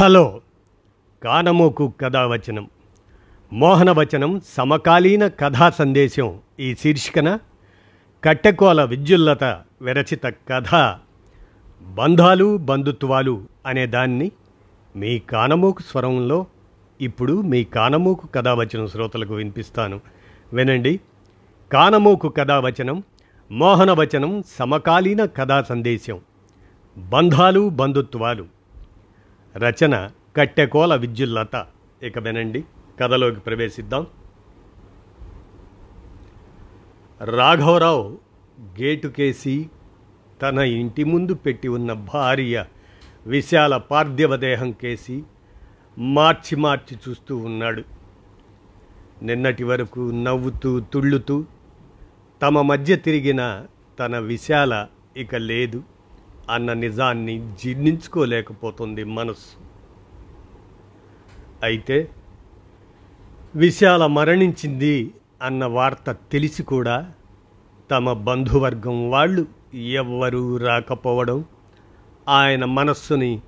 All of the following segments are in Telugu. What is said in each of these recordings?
హలో. కానమోకు కథావచనం మోహనవచనం సమకాలీన కథా సందేశం ఈ శీర్షికన. కట్టెకోల విద్యుల్లత విరచిత కథ. బంధాలు బంధుత్వాలు అనే దాన్ని మీ కానమోకు స్వరంలో ఇప్పుడు మీ కానమోకు కథావచనం శ్రోతలకు వినిపిస్తాను. వినండి. కానమోకు కథావచనం మోహనవచనం సమకాలీన కథా సందేశం. బంధాలు బంధుత్వాలు. రచన కట్టెకోల విద్యుల్లత. ఇక వినండి కథలోకి ప్రవేశిద్దాం. రాఘవరావు గేటుకేసి తన ఇంటి ముందు పెట్టి ఉన్న భార్య విశాల పార్థివదేహం కేసి మార్చి మార్చి చూస్తూ ఉన్నాడు. నిన్నటి వరకు నవ్వుతూ తుళ్ళుతూ తమ మధ్య తిరిగిన తన విశాల ఇక లేదు. అన్న నిజాన్ని జీర్ణించుకోలేకపోతుంది మనస్సు. అయితే విశాల మరణించింది అన్న వార్త తెలిసి కూడా తమ బంధువర్గం వాళ్ళు ఎవ్వరూ రాకపోవడం ఆయన మనస్సుని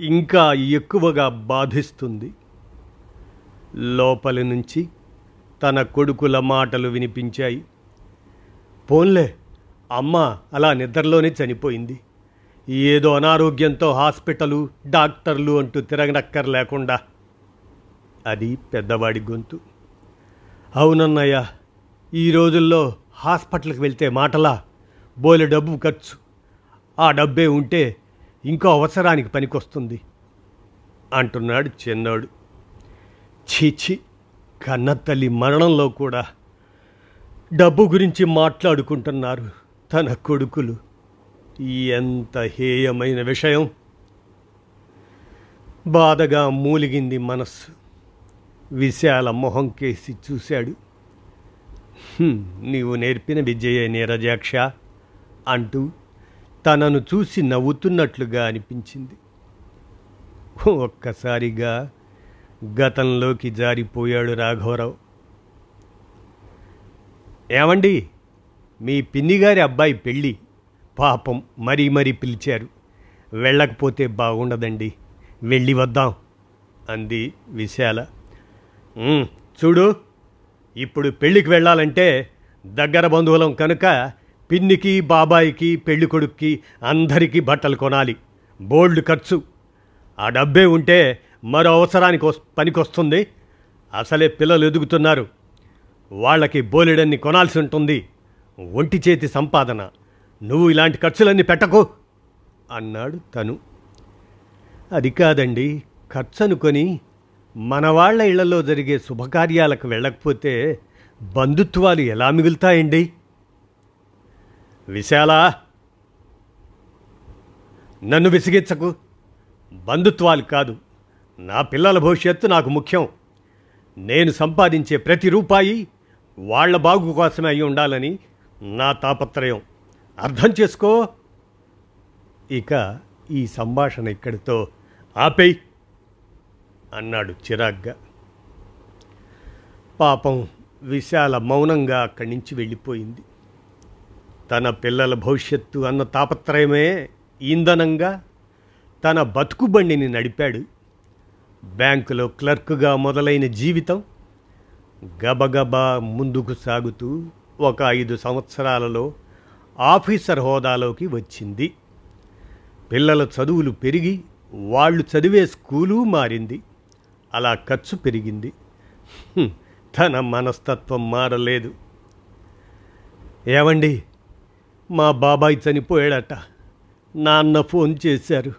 ఇంకా ఎక్కువగా బాధిస్తుంది. లోపలి నుంచి తన కొడుకుల మాటలు వినిపించాయి. పోన్లే అమ్మ అలా నిద్రలోనే చనిపోయింది. ఏదో అనారోగ్యంతో హాస్పిటలు డాక్టర్లు అంటూ తిరగనక్కర్ లేకుండా అది పెద్దవాడి గొంతు. అవునన్నయ్య ఈ రోజుల్లో హాస్పిటల్కి వెళ్తే మాటలా బోలె డబ్బు ఖర్చు. ఆ డబ్బే ఉంటే ఇంకో అవసరానికి పనికొస్తుంది అంటున్నాడు చిన్నోడు. చీచి కన్నతల్లి మరణంలో కూడా డబ్బు గురించి మాట్లాడుకుంటున్నారు తన కొడుకులు. ఎంత హేయమైన విషయం? బాధగా మూలిగింది మనస్సు. విశాల మొహం కేసి చూశాడు. నీవు నేర్పిన విజయ నీరజాక్ష అంటూ తనను చూసి నవ్వుతున్నట్లుగా అనిపించింది. ఒక్కసారిగా గతంలోకి జారిపోయాడు రాఘవరావు. ఏమండి మీ పిన్నిగారి అబ్బాయి పెళ్ళి పాపం మరీ మరీ పిలిచారు. వెళ్ళకపోతే బాగుండదండి. వెళ్ళి వద్దాం అంది విశాల. చూడు ఇప్పుడు పెళ్ళికి వెళ్ళాలంటే దగ్గర బంధువులం కనుక పిన్నికి బాబాయికి పెళ్ళి కొడుక్కి అందరికీ బట్టలు కొనాలి. బోల్డ్ ఖర్చు. ఆ డబ్బే ఉంటే మరో అవసరానికి పనికొస్తుంది. అసలే పిల్లలు ఎదుగుతున్నారు. వాళ్ళకి బోలెడన్ని కొనాల్సి ఉంటుంది. ఒంటి చేతి సంపాదన. నువ్వు ఇలాంటి ఖర్చులన్నీ పెట్టకు అన్నాడు తను. అది కాదండి ఖర్చు అనుకొని మన వాళ్ళ ఇళ్ళలో జరిగే శుభకార్యాలకు వెళ్ళకపోతే బంధుత్వాలు ఎలా మిగులుతాయండి? విశాల! నన్ను విసిగించకు. బంధుత్వాలు కాదు నా పిల్లల భవిష్యత్తు నాకు ముఖ్యం. నేను సంపాదించే ప్రతి రూపాయి వాళ్ళ బాగు కోసమే అయి ఉండాలని నా తాపత్రయం. అర్థం చేసుకో. ఇక ఈ సంభాషణ ఇక్కడితో ఆపేయ్ అన్నాడు చిరాగ్గా. పాపం విశాల మౌనంగా అక్కడి నుంచి వెళ్ళిపోయింది. తన పిల్లల భవిష్యత్తు అన్న తాపత్రయమే ఇంధనంగా తన బతుకు బండిని నడిపాడు. బ్యాంకులో క్లర్క్గా మొదలైన జీవితం గబగబా ముందుకు సాగుతూ ఒక ఐదు సంవత్సరాలలో ఆఫీసర్ హోదాలోకి వచ్చింది. పిల్లల చదువులు పెరిగి వాళ్ళు చదివే స్కూలు మారింది. అలా ఖర్చు పెరిగింది. తన మనస్తత్వం మారలేదు. ఏమండి మా బాబాయ్ చనిపోయాడట. నాన్న ఫోన్ చేశారు.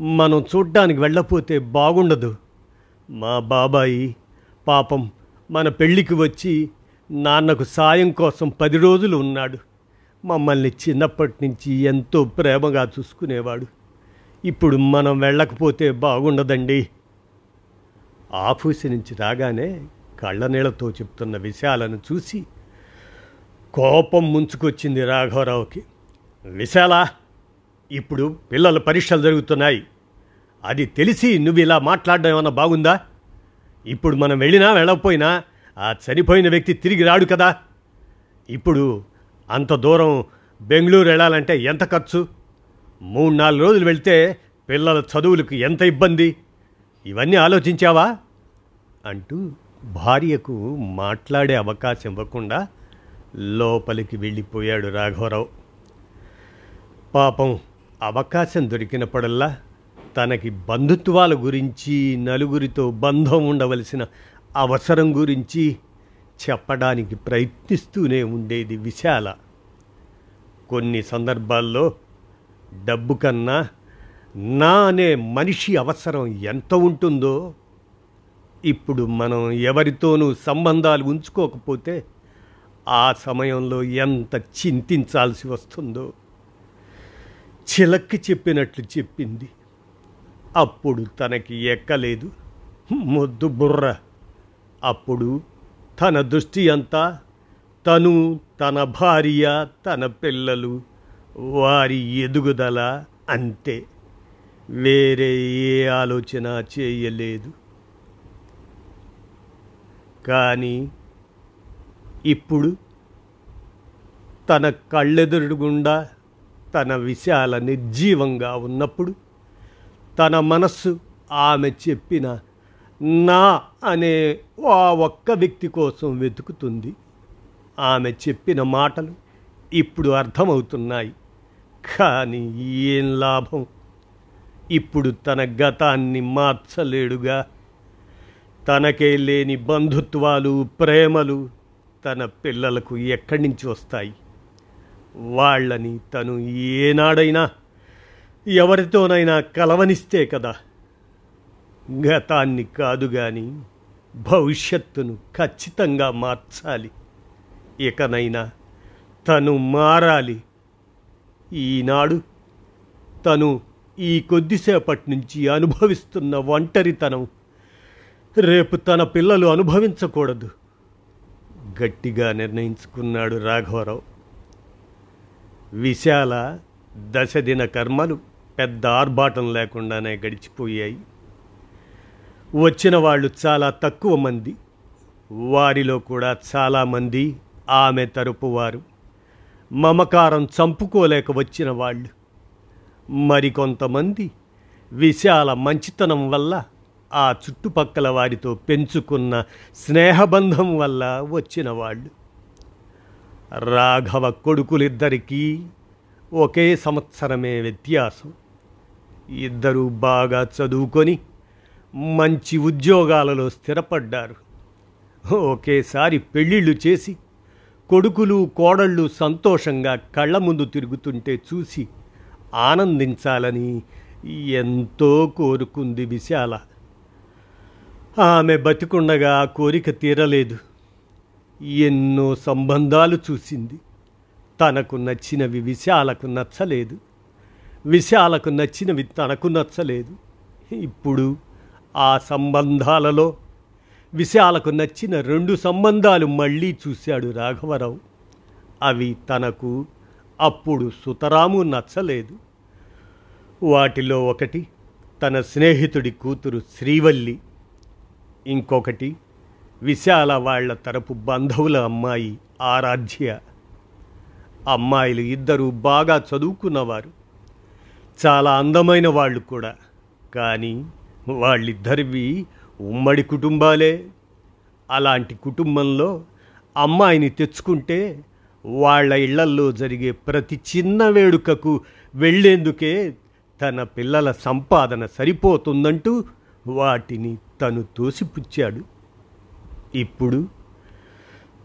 మనం చూడ్డానికి వెళ్ళపోతే బాగుండదు. మా బాబాయి పాపం మన పెళ్ళికి వచ్చి నాన్నకు సాయం కోసం పది రోజులు ఉన్నాడు. మమ్మల్ని చిన్నప్పటి నుంచి ఎంతో ప్రేమగా చూసుకునేవాడు. ఇప్పుడు మనం వెళ్ళకపోతే బాగుండదండి. ఆఫీసు నుంచి రాగానే కళ్ళనీళ్ళతో చెప్తున్న విశాలను చూసి కోపం ముంచుకొచ్చింది రాఘవరావుకి. విశాల ఇప్పుడు పిల్లల పరీక్షలు జరుగుతున్నాయి. అది తెలిసి నువ్వు ఇలా మాట్లాడడం ఏమన్నా బాగుందా? ఇప్పుడు మనం వెళ్ళినా వెళ్ళకపోయినా ఆ చనిపోయిన వ్యక్తి తిరిగి రాడు కదా. ఇప్పుడు అంత దూరం బెంగళూరు వెళ్ళాలంటే ఎంత ఖర్చు? మూడు నాలుగు రోజులు వెళ్తే పిల్లల చదువులకు ఎంత ఇబ్బంది? ఇవన్నీ ఆలోచించావా? అంటూ భార్యకు మాట్లాడే అవకాశం ఇవ్వకుండా లోపలికి వెళ్ళిపోయాడు రాఘవరావు. పాపం అవకాశం దొరికినప్పుడల్లా తనకి బంధుత్వాల గురించి నలుగురితో బంధం ఉండవలసిన అవసరం గురించి చెప్పడానికి ప్రయత్నిస్తూనే ఉండేది విశాల. కొన్ని సందర్భాల్లో డబ్బు కన్నా నా అనే మనిషి అవసరం ఎంత ఉంటుందో ఇప్పుడు మనం ఎవరితోనూ సంబంధాలు ఉంచుకోకపోతే ఆ సమయంలో ఎంత చింతించాల్సి వస్తుందో. చిలక్కి చెప్పినట్లు చెప్పింది. అప్పుడు తనకి ఎక్కలేదు. మొద్దు బుర్ర. అప్పుడు తన దృష్టి అంతా తను తన భార్య తన పిల్లలు వారి ఎదుగుదల అంతే. వేరే ఏ ఆలోచన చేయలేదు. కానీ ఇప్పుడు తన కళ్ళెదురుగుండా తన విశాల నిర్జీవంగా ఉన్నప్పుడు తన మనస్సు ఆమె చెప్పిన నా అనే ఆ ఒక్క వ్యక్తి కోసం వెతుకుతుంది. ఆమె చెప్పిన మాటలు ఇప్పుడు అర్థమవుతున్నాయి. కానీ ఏం లాభం? ఇప్పుడు తన గతాన్ని మార్చలేడుగా. తనకే లేని బంధుత్వాలు ప్రేమలు తన పిల్లలకు ఎక్కడి నుంచి వస్తాయి? వాళ్ళని తను ఏనాడైనా ఎవరితోనైనా కలవనిస్తే కదా? గతాన్ని కాదు గాని భవిష్యత్తును ఖచ్చితంగా మార్చాలి. ఇకనైనా తను మారాలి. ఈనాడు తను ఈ కొద్దిసేపటి నుంచి అనుభవిస్తున్న ఒంటరితనం రేపు తన పిల్లలు అనుభవించకూడదు. గట్టిగా నిర్ణయించుకున్నాడు రాఘవరావు. విశాల దశదిన కర్మలు పెద్ద ఆర్భాటం లేకుండానే గడిచిపోయాయి. వచ్చిన వాళ్ళు చాలా తక్కువ మంది. వారిలో కూడా చాలామంది ఆమె తరపు వారు. మమకారం చంపుకోలేక వచ్చిన వాళ్ళు. మరికొంతమంది విశాల మంచితనం వల్ల ఆ చుట్టుపక్కల వారితో పెంచుకున్న స్నేహబంధం వల్ల వచ్చిన వాళ్ళు. రాఘవ కొడుకులిద్దరికీ ఒకే సంవత్సరమే వ్యత్యాసం. ఇద్దరూ బాగా చదువుకొని మంచి ఉద్యోగాలలో స్థిరపడ్డారు. ఒకేసారి పెళ్ళిళ్ళు చేసి కొడుకులు కోడళ్ళు సంతోషంగా కళ్ళ ముందు తిరుగుతుంటే చూసి ఆనందించాలని ఎంతో కోరుకుంది విశాల. ఆమె బతికుండగా కోరిక తీరలేదు. ఎన్నో సంబంధాలు చూసింది. తనకు నచ్చినవి విశాలకు నచ్చలేదు. విశాలకు నచ్చినవి తనకు నచ్చలేదు. ఇప్పుడు ఆ సంబంధాలలో విశాలకు నచ్చిన రెండు సంబంధాలు మళ్ళీ చూశాడు రాఘవరావు. అవి తనకు అప్పుడు సుతరాము నచ్చలేదు. వాటిలో ఒకటి తన స్నేహితుడి కూతురు శ్రీవల్లి ఇంకొకటి విశాల వాళ్ళ తరపు బంధువుల అమ్మాయి ఆరాధ్య. అమ్మాయిలు ఇద్దరూ బాగా చదువుకున్నవారు. చాలా అందమైన వాళ్ళు కూడా. కానీ వాళ్ళిద్దరివి ఉమ్మడి కుటుంబాలే. అలాంటి కుటుంబంలో అమ్మాయిని తెచ్చుకుంటే వాళ్ళ ఇళ్ళల్లో జరిగే ప్రతి చిన్న వేడుకకు వెళ్ళేందుకే తన పిల్లల సంపాదన సరిపోతుందంటూ వాటిని తను తోసిపుచ్చాడు. ఇప్పుడు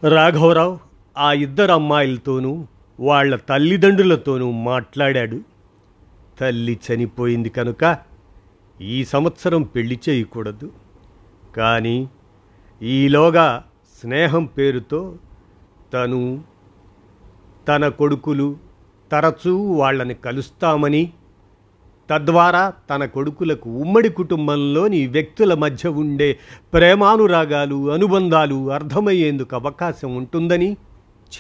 రాఘవరావు ఆ ఇద్దరు అమ్మాయిలతోనూ వాళ్ళ తల్లిదండ్రులతోనూ మాట్లాడాడు. తల్లి చనిపోయింది కనుక ఈ సంవత్సరం పెళ్ళి చేయకూడదు. కానీ ఈలోగా స్నేహం పేరుతో తను తన కొడుకులు తరచూ వాళ్ళని కలుస్తామని తద్వారా తన కొడుకులకు ఉమ్మడి కుటుంబంలోని వ్యక్తుల మధ్య ఉండే ప్రేమానురాగాలు అనుబంధాలు అర్థమయ్యేందుకు అవకాశం ఉంటుందని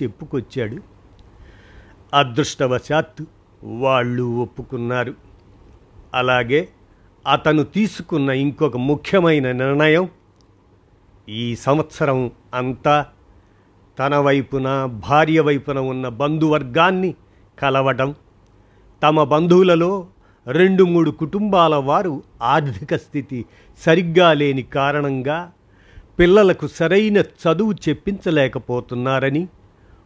చెప్పుకొచ్చాడు. అదృష్టవశాత్తు వాళ్ళు ఒప్పుకున్నారు. అలాగే అతను తీసుకున్న ఇంకొక ముఖ్యమైన నిర్ణయం ఈ సంవత్సరం అంతా తన వైపున భార్య వైపున ఉన్న బంధువర్గాన్ని కలవటం తమ బంధువులలో రెండు మూడు కుటుంబాల వారు ఆర్థిక స్థితి సరిగ్గా లేని కారణంగా పిల్లలకు సరైన చదువు చెప్పించలేకపోతున్నారని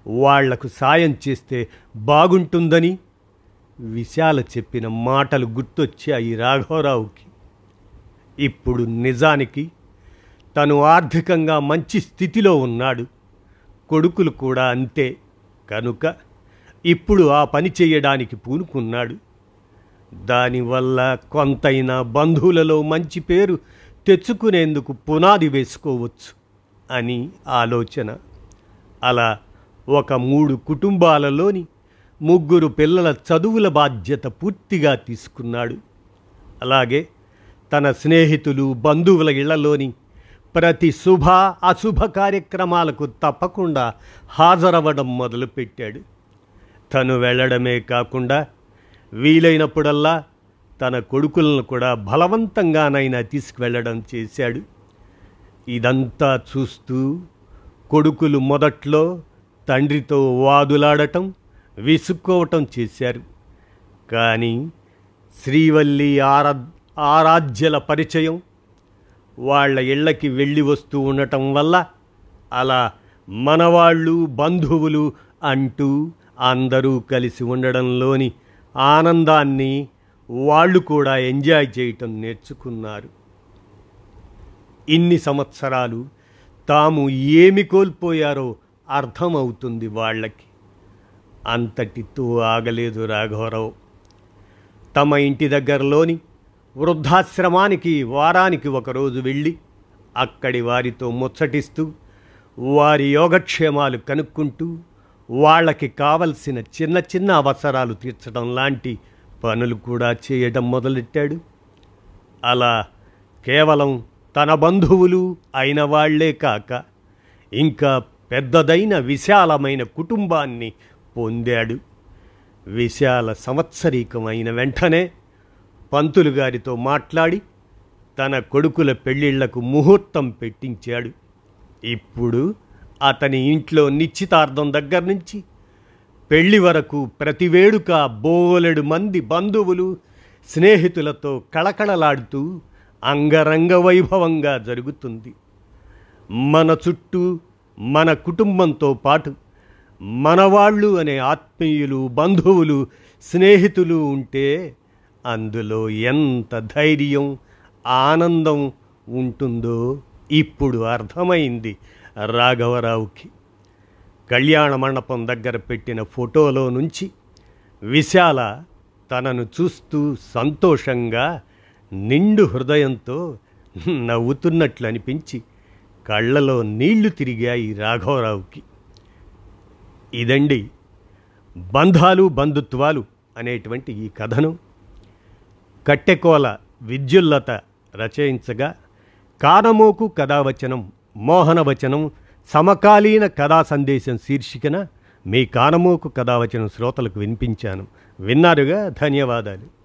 వాళ్ళకు సాయం చేస్తే బాగుంటుందని విశాల చెప్పిన మాటలు గుర్తొచ్చాయి రాఘవరావుకి. ఇప్పుడు నిజానికి తను ఆర్థికంగా మంచి స్థితిలో ఉన్నాడు. కొడుకులు కూడా అంతే. కనుక ఇప్పుడు ఆ పని చేయడానికి పూనుకున్నాడు. దానివల్ల కొంతైనా బంధువులలో మంచి పేరు తెచ్చుకునేందుకు పునాది వేసుకోవచ్చు అని ఆలోచన. అలా ఒక మూడు కుటుంబాలలోని ముగ్గురు పిల్లల చదువుల బాధ్యత పూర్తిగా తీసుకున్నాడు. అలాగే తన స్నేహితులు బంధువుల ఇళ్ళలోని ప్రతి శుభ అశుభ కార్యక్రమాలకు తప్పకుండా హాజరవ్వడం మొదలుపెట్టాడు. తను వెళ్ళడమే కాకుండా వీలైనప్పుడల్లా తన కొడుకులను కూడా బలవంతంగానైనా తీసుకువెళ్ళడం చేశాడు. ఇదంతా చూస్తూ కొడుకులు మొదట్లో తండ్రితో వాదులాడటం విసుక్కోవటం చేశారు. కానీ శ్రీవల్లి ఆరా ఆరాధ్యల పరిచయం వాళ్ళ ఇళ్ళకి వెళ్ళి వస్తూ ఉండటం వల్ల అలా మనవాళ్ళు బంధువులు అంటూ అందరూ కలిసి ఉండడంలోని ఆనందాన్ని వాళ్ళు కూడా ఎంజాయ్ చేయటం నేర్చుకున్నారు. ఇన్ని సంవత్సరాలు తాము ఏమి కోల్పోయారో అర్థమవుతుంది వాళ్ళకి. అంతటితో ఆగలేదు రాఘవరావు. తమ ఇంటి దగ్గరలోని వృద్ధాశ్రమానికి వారానికి ఒకరోజు వెళ్ళి అక్కడి వారితో ముచ్చటిస్తూ వారి యోగక్షేమాలు కనుక్కుంటూ వాళ్ళకి కావలసిన చిన్న చిన్న అవసరాలు తీర్చడం లాంటి పనులు కూడా చేయడం మొదలెట్టాడు. అలా కేవలం తన బంధువులు అయిన వాళ్ళే కాక ఇంకా పెద్దదైన విశాలమైన కుటుంబాన్ని పొందాడు. విశాల సంవత్సరీకమైన వెంటనే పంతులు గారితో మాట్లాడి తన కొడుకుల పెళ్ళిళ్ళకు ముహూర్తం పెట్టించాడు. ఇప్పుడు అతని ఇంట్లో నిశ్చితార్థం దగ్గర నుంచి పెళ్ళి వరకు ప్రతి వేడుక బోలెడు మంది బంధువులు స్నేహితులతో కళకళలాడుతూ అంగరంగ వైభవంగా జరుగుతుంది. మన చుట్టూ మన కుటుంబంతో పాటు మనవాళ్ళు అనే ఆత్మీయులు బంధువులు స్నేహితులు ఉంటే అందులో ఎంత ధైర్యం ఆనందం ఉంటుందో ఇప్పుడు అర్థమైంది రాఘవరావుకి. కళ్యాణ మండపం దగ్గర పెట్టిన ఫోటోలో నుంచి విశాల తనను చూస్తూ సంతోషంగా నిండు హృదయంతో నవ్వుతున్నట్లు అనిపించి కళ్ళలో నీళ్ళు తిరిగాయి రాఘవరావుకి. ఇదండి బంధాలు బంధుత్వాలు అనేటువంటి ఈ కథను. కట్టెకోల విద్యుల్లత రచయించగా కానమోకు కథావచనం మోహనవచనం సమకాలీన కథా సందేశం శీర్షికన మీ కానమోకు కథావచనం శ్రోతలకు వినిపించాను. విన్నారుగా? ధన్యవాదాలు.